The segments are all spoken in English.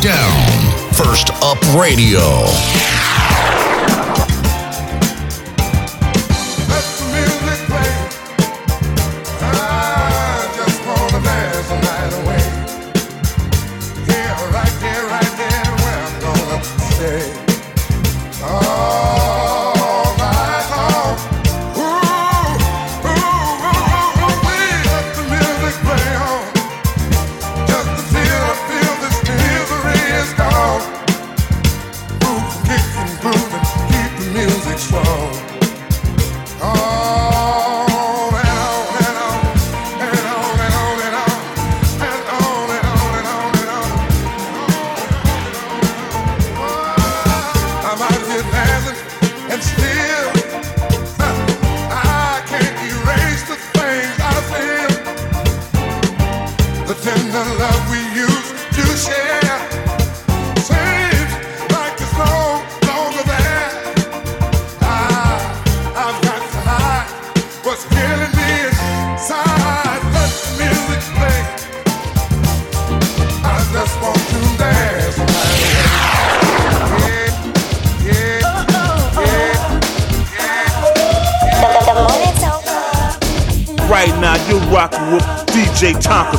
down. First Up Radio. Right now you're rocking with DJ Tonka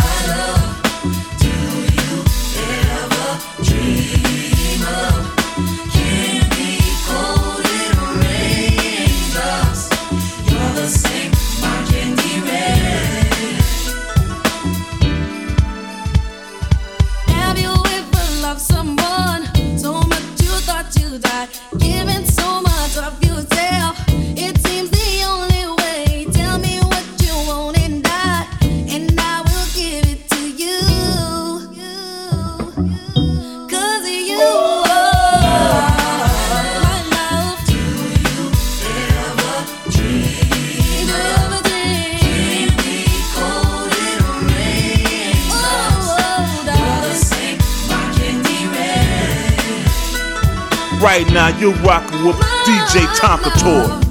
Girl, I've been thinking about you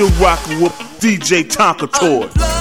you're rocking with DJ Tonka Toy.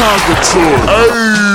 Tonka Toy. Hey.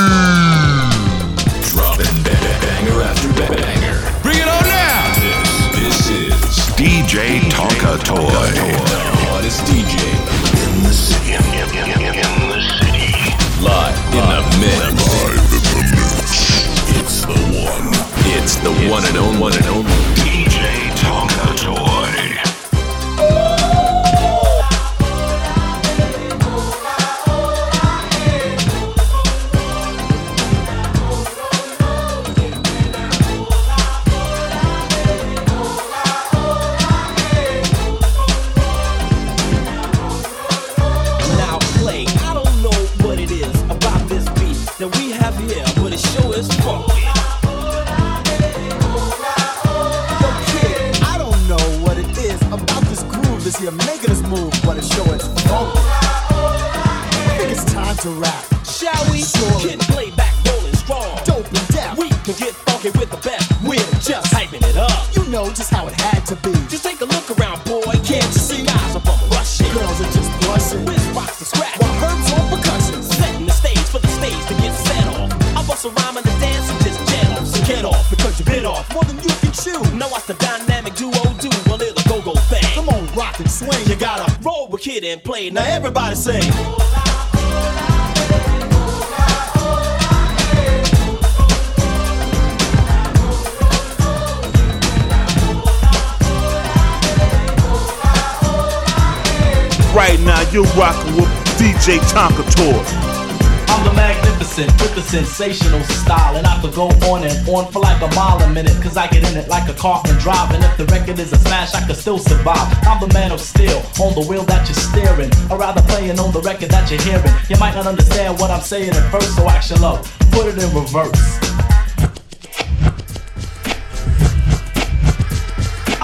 And play. Now everybody sing. Right now, you're rocking with DJ Tonka Toys. Magnificent with the sensational style. And I could go on and on for like a mile a minute. Cause I get in it like a car and drive. And if the record is a smash, I could still survive. I'm the man of steel on the wheel that you're steering. Or rather playing on the record that you're hearing. You might not understand what I'm saying at first, so action low. Put it in reverse.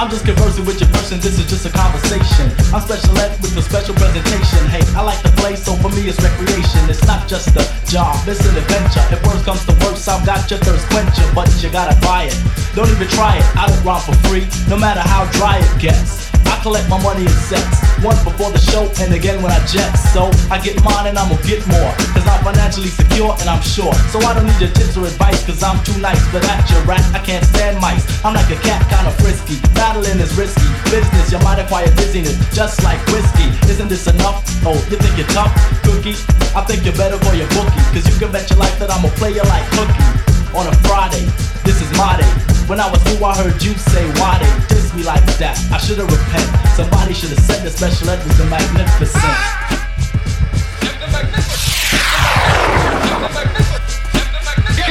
I'm just conversing with your person, this is just a conversation. I'm special ed with a special presentation. Hey, I like to play, so for me it's recreation. It's not just a job, it's an adventure. If worse comes to worse, I've got your thirst quencher, but you gotta buy it. Don't even try it, I don't rhyme for free, no matter how dry it gets. I collect my money in sets. Once before the show and again when I jet. So I get mine and I'ma get more. Cause I'm financially secure and I'm sure. So I don't need your tips or advice cause I'm too nice. But at your rat, I can't stand mice. I'm like a cat, kinda frisky. Battling is risky. Business, you might acquire dizziness, just like whiskey. Isn't this enough? Oh, you think you're tough? Cookie? I think you're better for your bookie. Cause you can bet your life that I'm a player like cookie. On a Friday, this is my day. When I was new, I heard you say, why they diss me like that? I should've repent. Somebody should've said the special ed was the magnificent.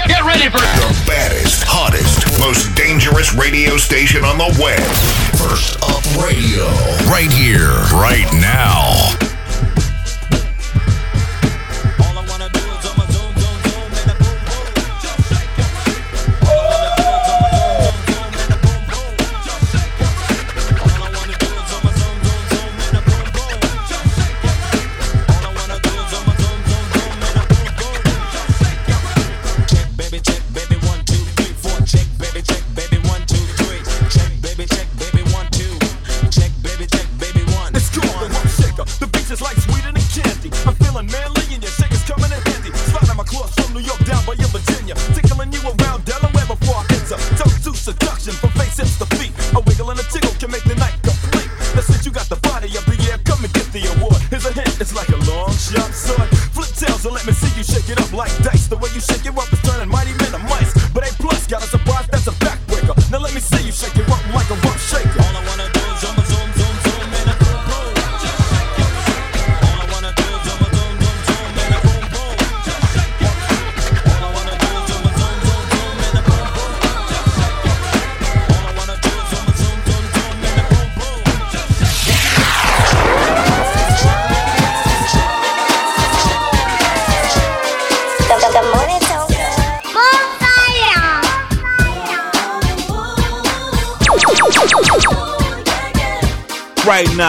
Get ready for the baddest, hottest, most dangerous radio station on the web. First Up Radio. Right here, right now.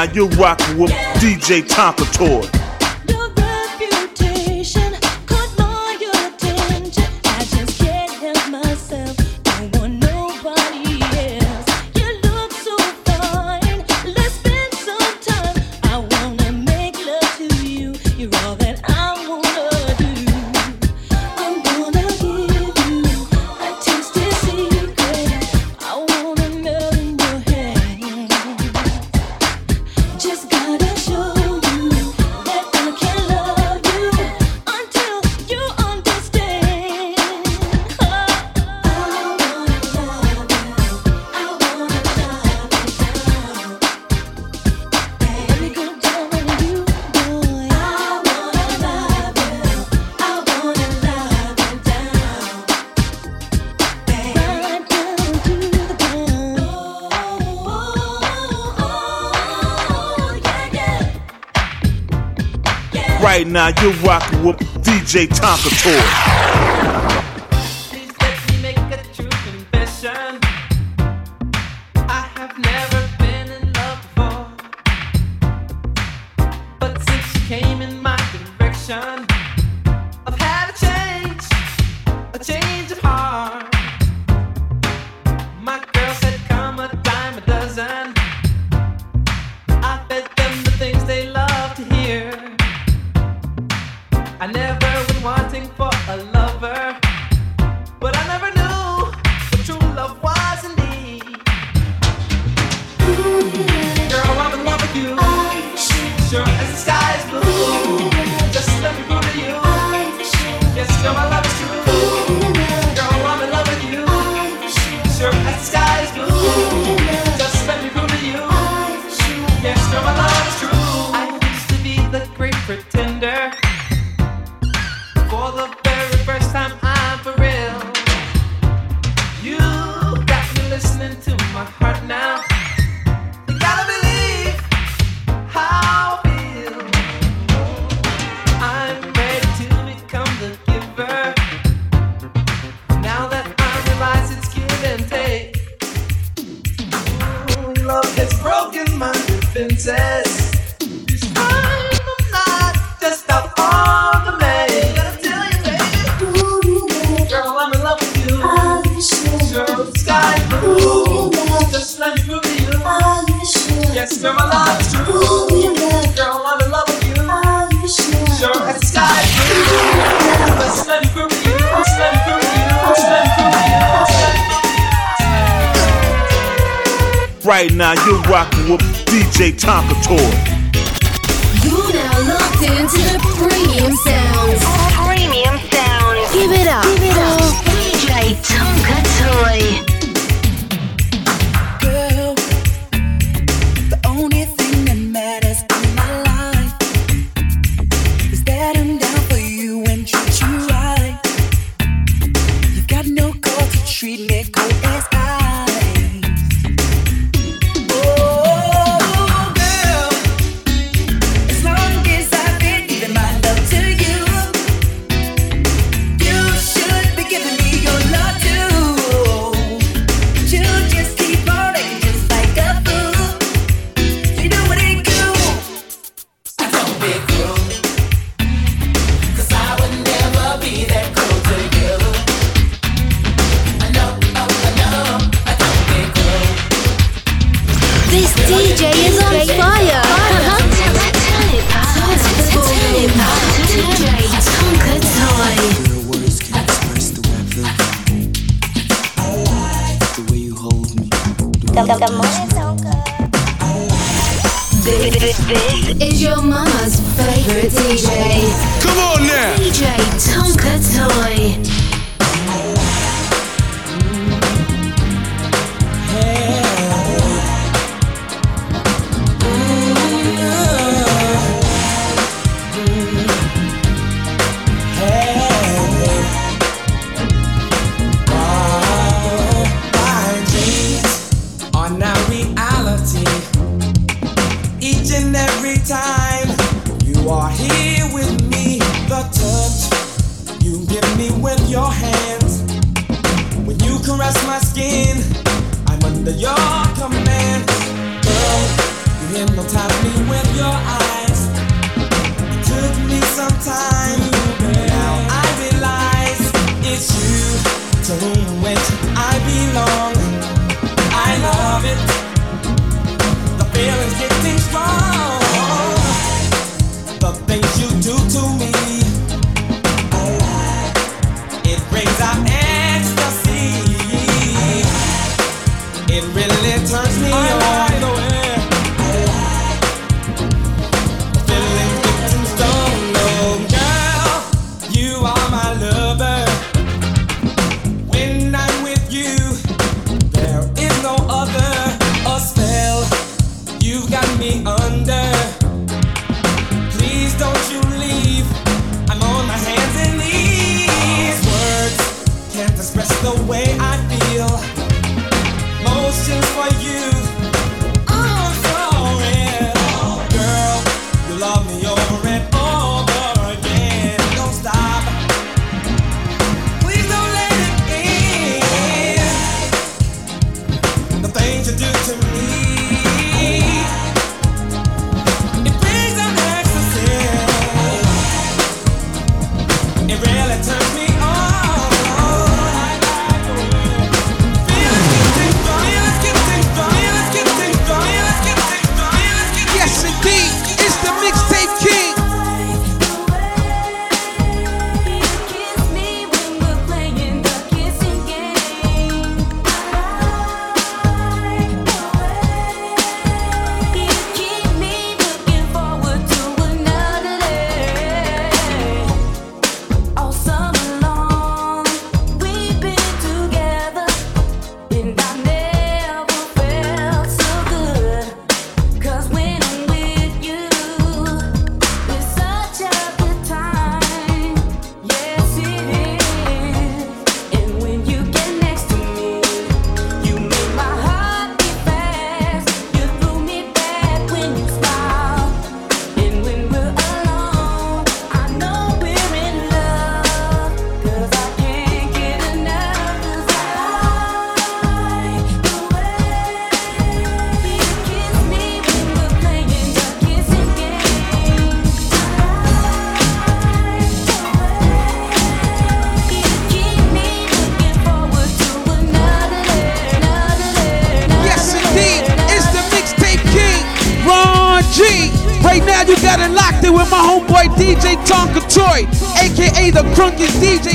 now you're rocking with DJ Tonka Toy. right now you're rocking with DJ Tonka Toy. Right now, you're rocking with DJ Tonka Toy. You now locked into the premium sounds. Premium sounds. Give it up. This DJ is on fire. DJ Tonka Toy. The, the this, this is your mama's favorite DJ. Come on now! DJ Tonka Toy. It really turns me on. Crunkiest DJ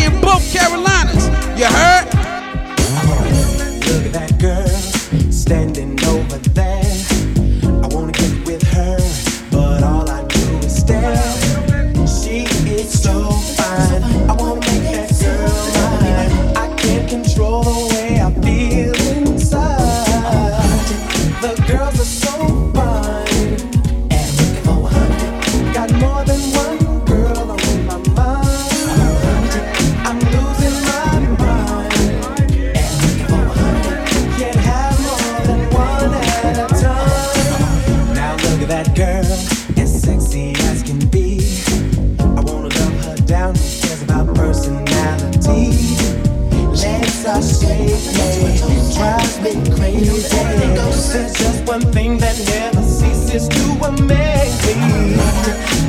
drives me crazy. Ghosts is just one thing that never ceases to amaze me.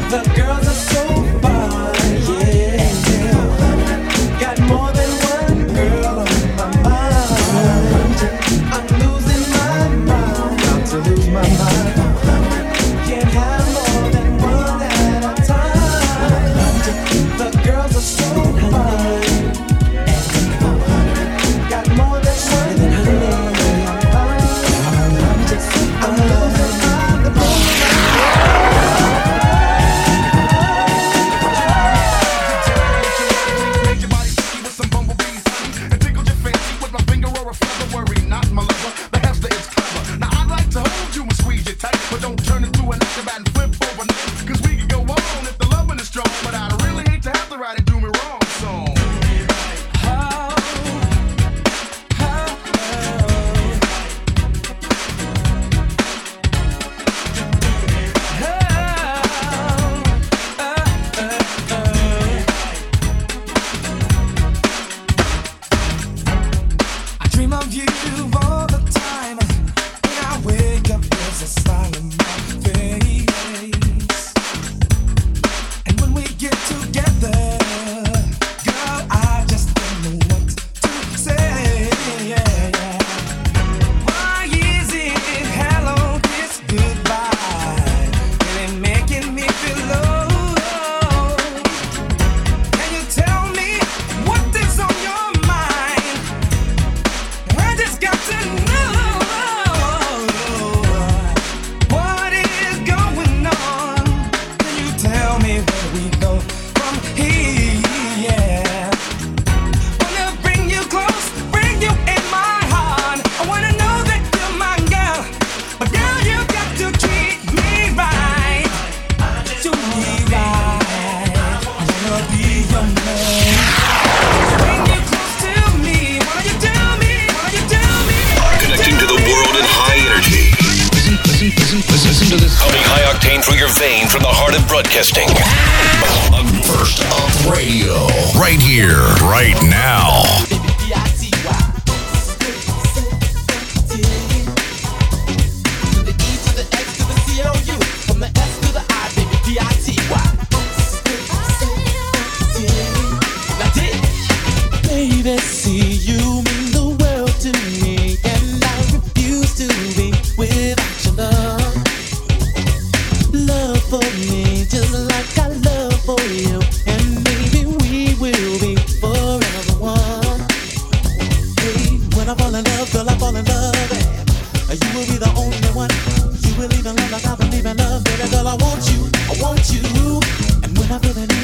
The girl like I believe in love, baby girl. I want you, I want you, and when I feel the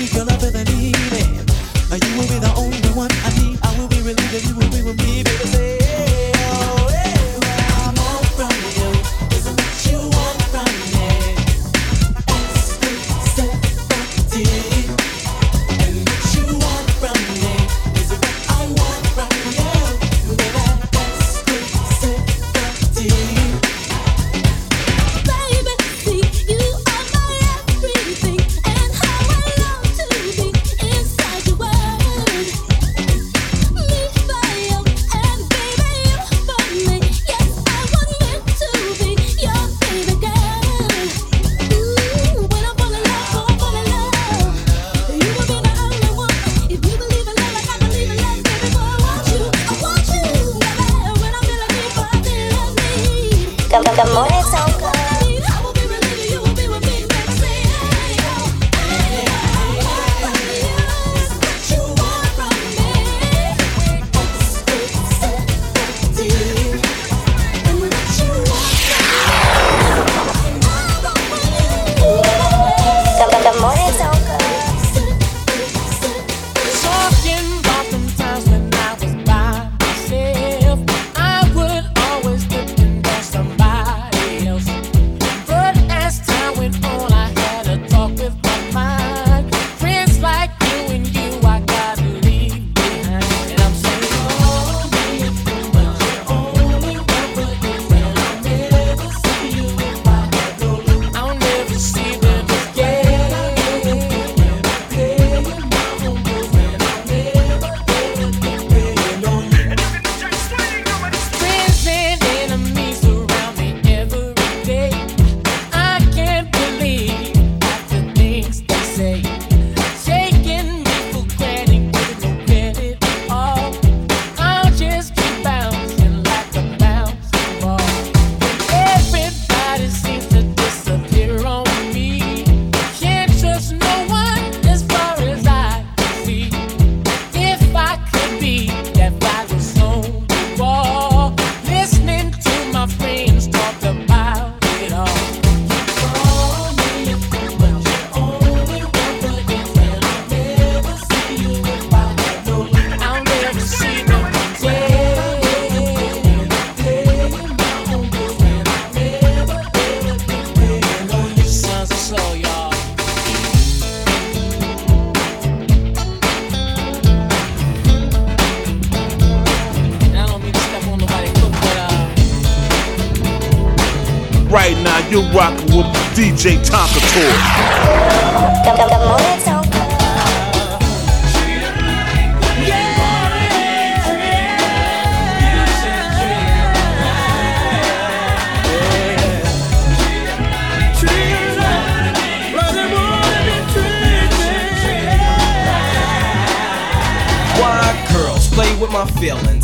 Why girls play with my feelings?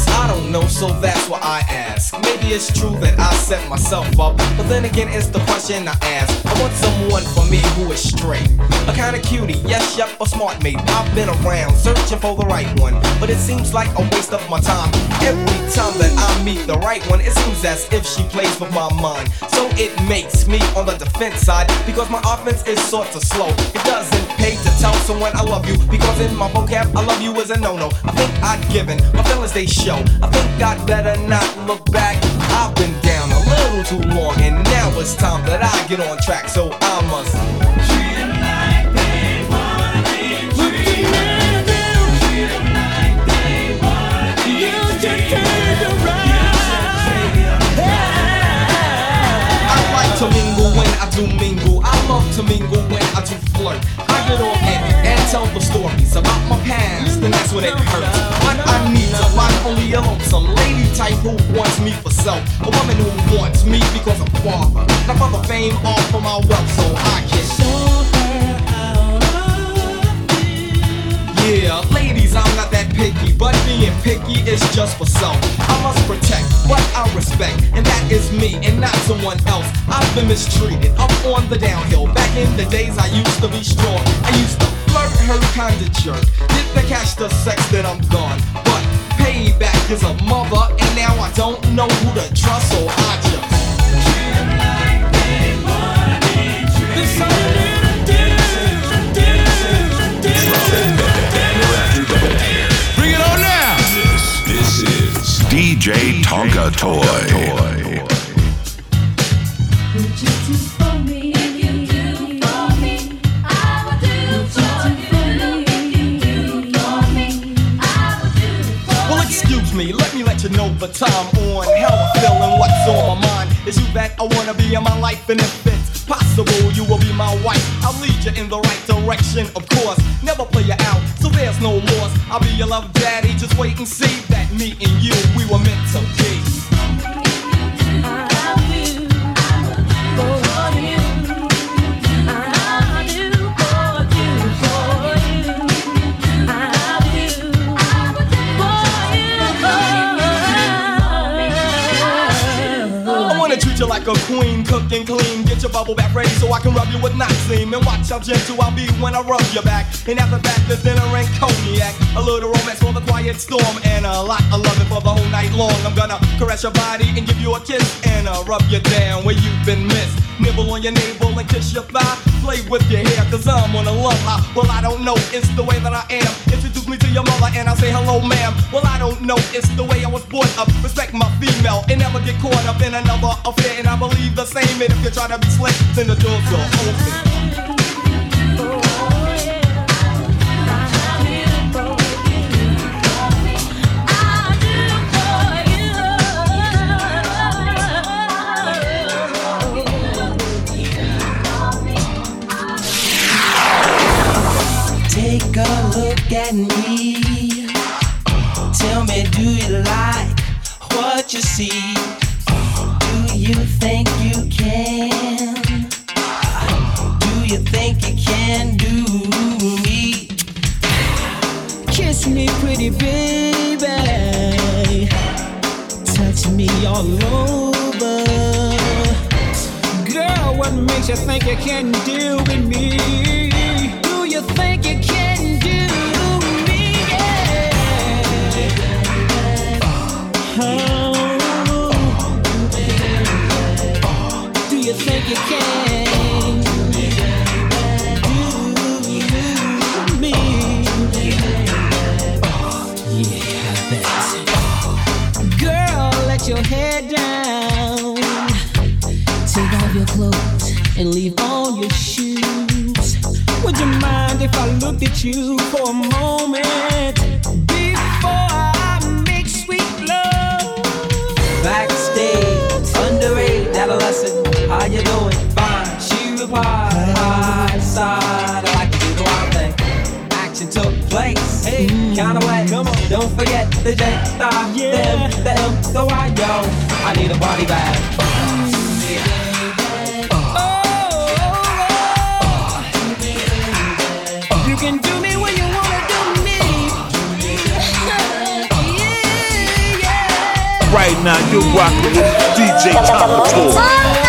Don't know, so that's why I ask. Maybe it's true that I set myself up, but then again, it's the question I ask. I want someone for me who is straight, a kind of cutie, yes, yep, a smart mate. I've been around searching for the right one, but it seems like a waste of my time. Every time that I meet the right one, it seems as if she plays with my mind. So it makes me on the defense side because my offense is sort of slow. It doesn't pay to tell someone I love you because in my vocab, I love you is a no-no. I think I've given my feelings they show. I think I'd better not look back. I've been down a little too long, and now it's time that I get on track. So I must. Like day one day one You just I like to mingle when I do mingle. I love to mingle when stories about my past, and that's when it hurts. But I need to find only a lonesome lady type who wants me for self. A woman who wants me because I'm father. Not for the fame or for my wealth, so I can show her Yeah, ladies, I'm not that picky, but being picky is just for self. I must protect what I respect, and that is me and not someone else. I've been mistreated up on the downhill. Back in the days, I used to be strong. I used to her kind of jerk. Didn't catch the sex, then I'm gone. But payback is a mother, and now I don't know who to trust, so I just. Bring it on now. This, this is DJ Tonka Toy. Me let you know the time on how I feel and what's on my mind. Is you that I wanna be in my life, and if it's possible, you will be my wife. I'll lead you in the right direction, of course. Never play you out, so there's no loss. I'll be your love daddy, just wait and see that me and you, we were meant to be. I like a queen, cook and clean. Get your bubble bath ready so I can rub you with Noxine. And watch how gentle I'll be when I rub your back. And after that, there's dinner and cognac. A little romance for the quiet storm. And a lot of loving for the whole night long. I'm gonna caress your body and give you a kiss. And uh, rub you down where you've been missed. Nibble on your navel and kiss your thigh. Play with your hair, cause I'm on a love high. Well, I don't know, it's the way that I am. Me to your mother and I'll say hello, ma'am. Well, I don't know, it's the way I was brought up. Respect my female and never get caught up in another affair. And I believe the same. And if you try to be slick, then the doors will open. Look at me. Tell me, do you like what you see? Do you think you can? Do you think you can do me? Kiss me, pretty baby. Touch me all over. Girl, what makes you think you can deal with me? Do you think you can Do you think you can do me? Yeah, that's Girl, let your head down. Take off your clothes and leave on your shoes. Would you mind if I looked at you for a moment hey, kinda wet. Come on, don't forget the J, the M, the M, the Y, yo. I need a body bag. Oh. You can do me when you wanna do me. Right now, you're rocking with DJ Tonka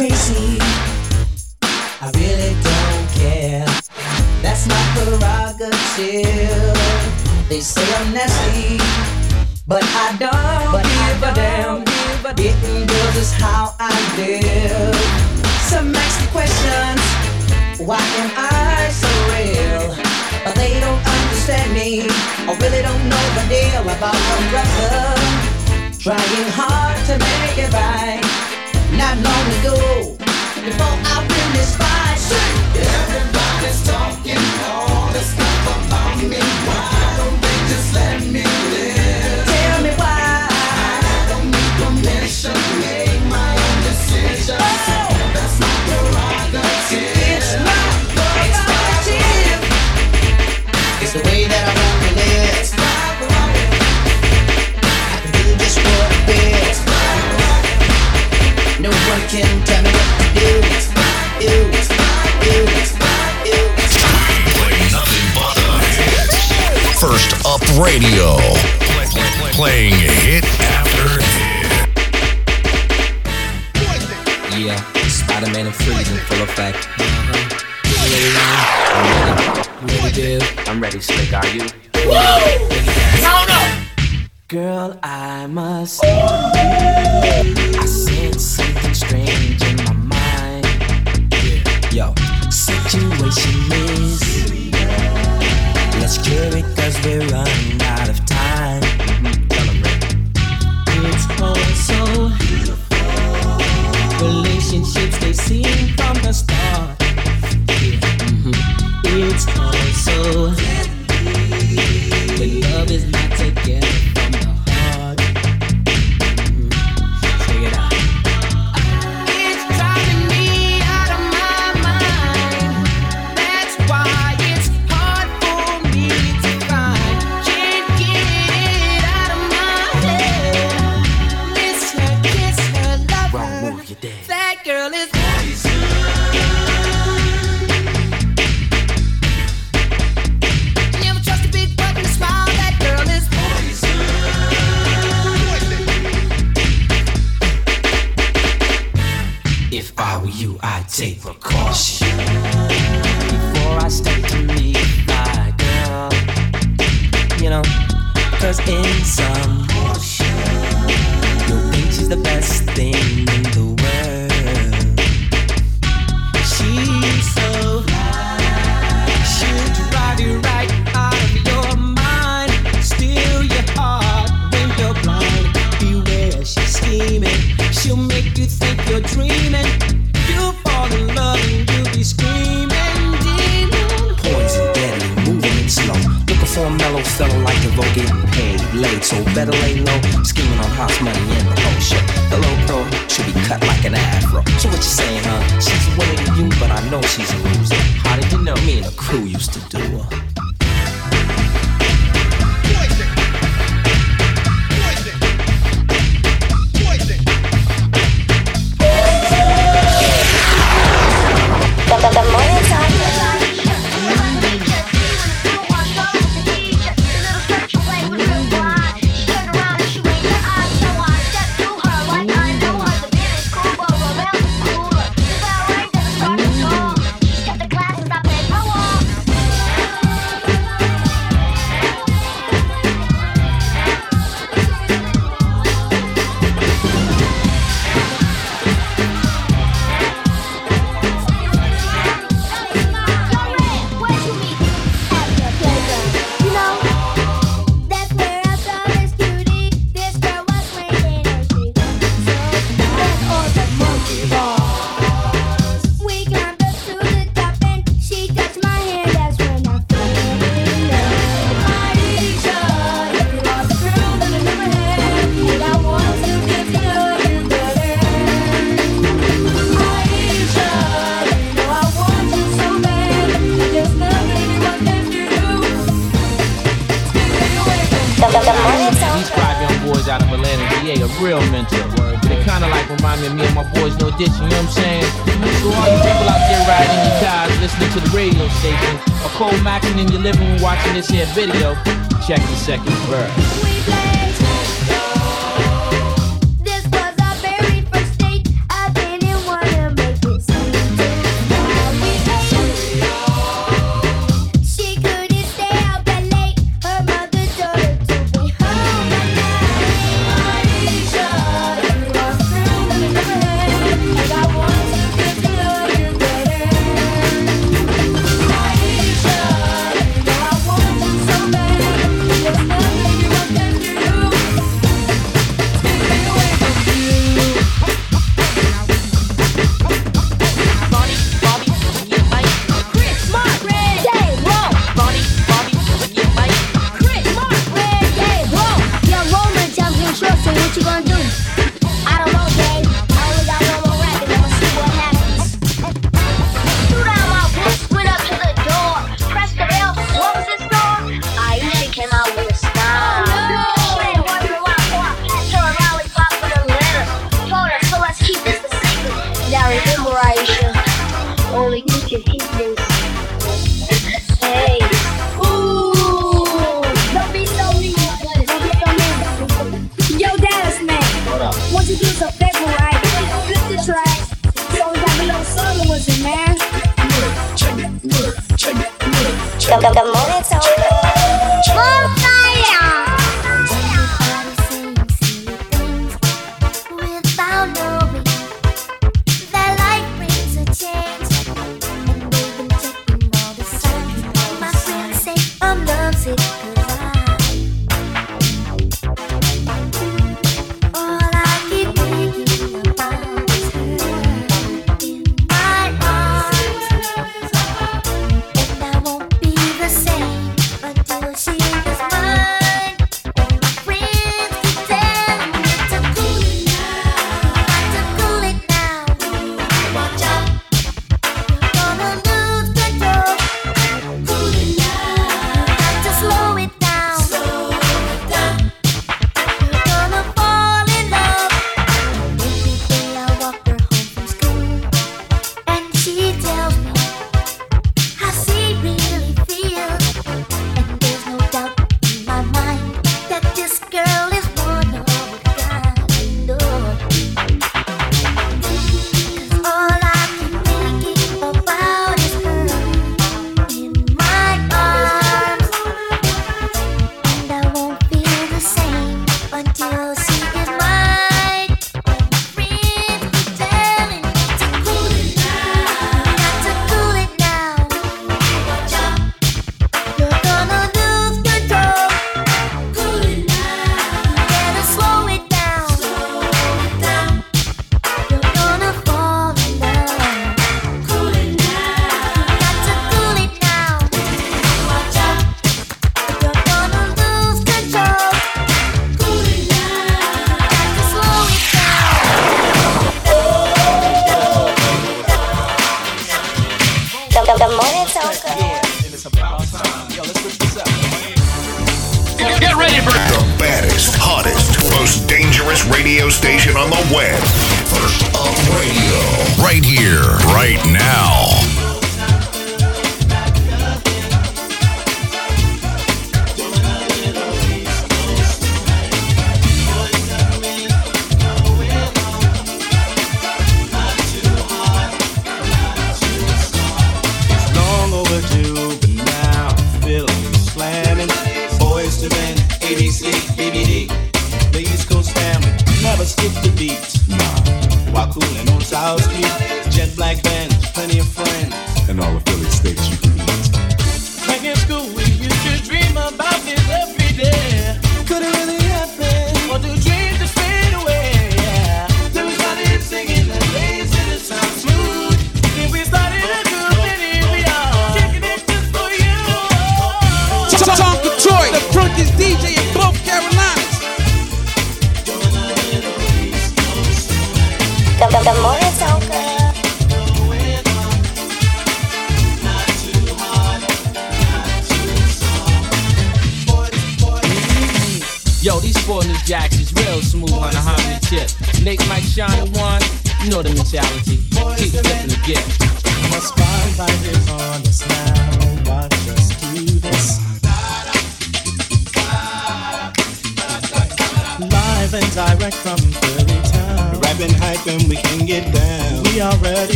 crazy. I really don't care. That's my prerogative. They say I'm nasty, but I don't but give I a damn. Give a Getting girls is how I live. Some ask the questions. Why am I so real? But they don't understand me. I really don't know the deal about a brother. Trying hard to make it right not long ago. Before I win this fight, everybody's talking all this stuff about me. Why don't they just let me live? take precaution before I start to meet my girl. You know, cause in some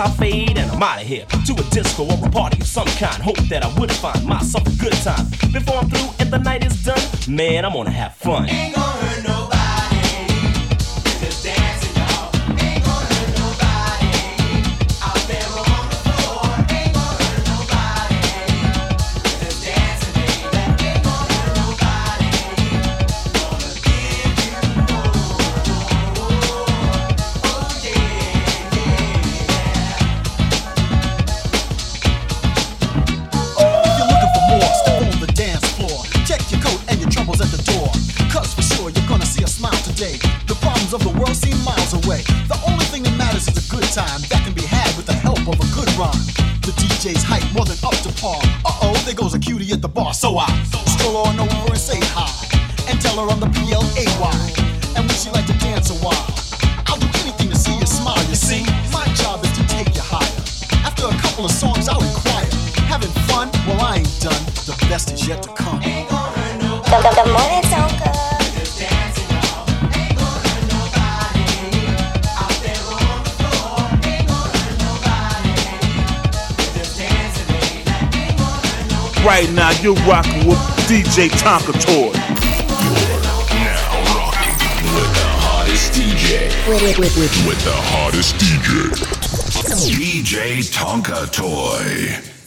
I fade and I'm out of here to a disco or a party of some kind. Hope that I would find myself a good time before I'm through and the night is done. Man, I'm gonna have fun. Ain't gonna hurt no. You're rocking with DJ Tonka Toy. You're now rocking with the hottest DJ. With the hottest DJ. DJ Tonka Toy.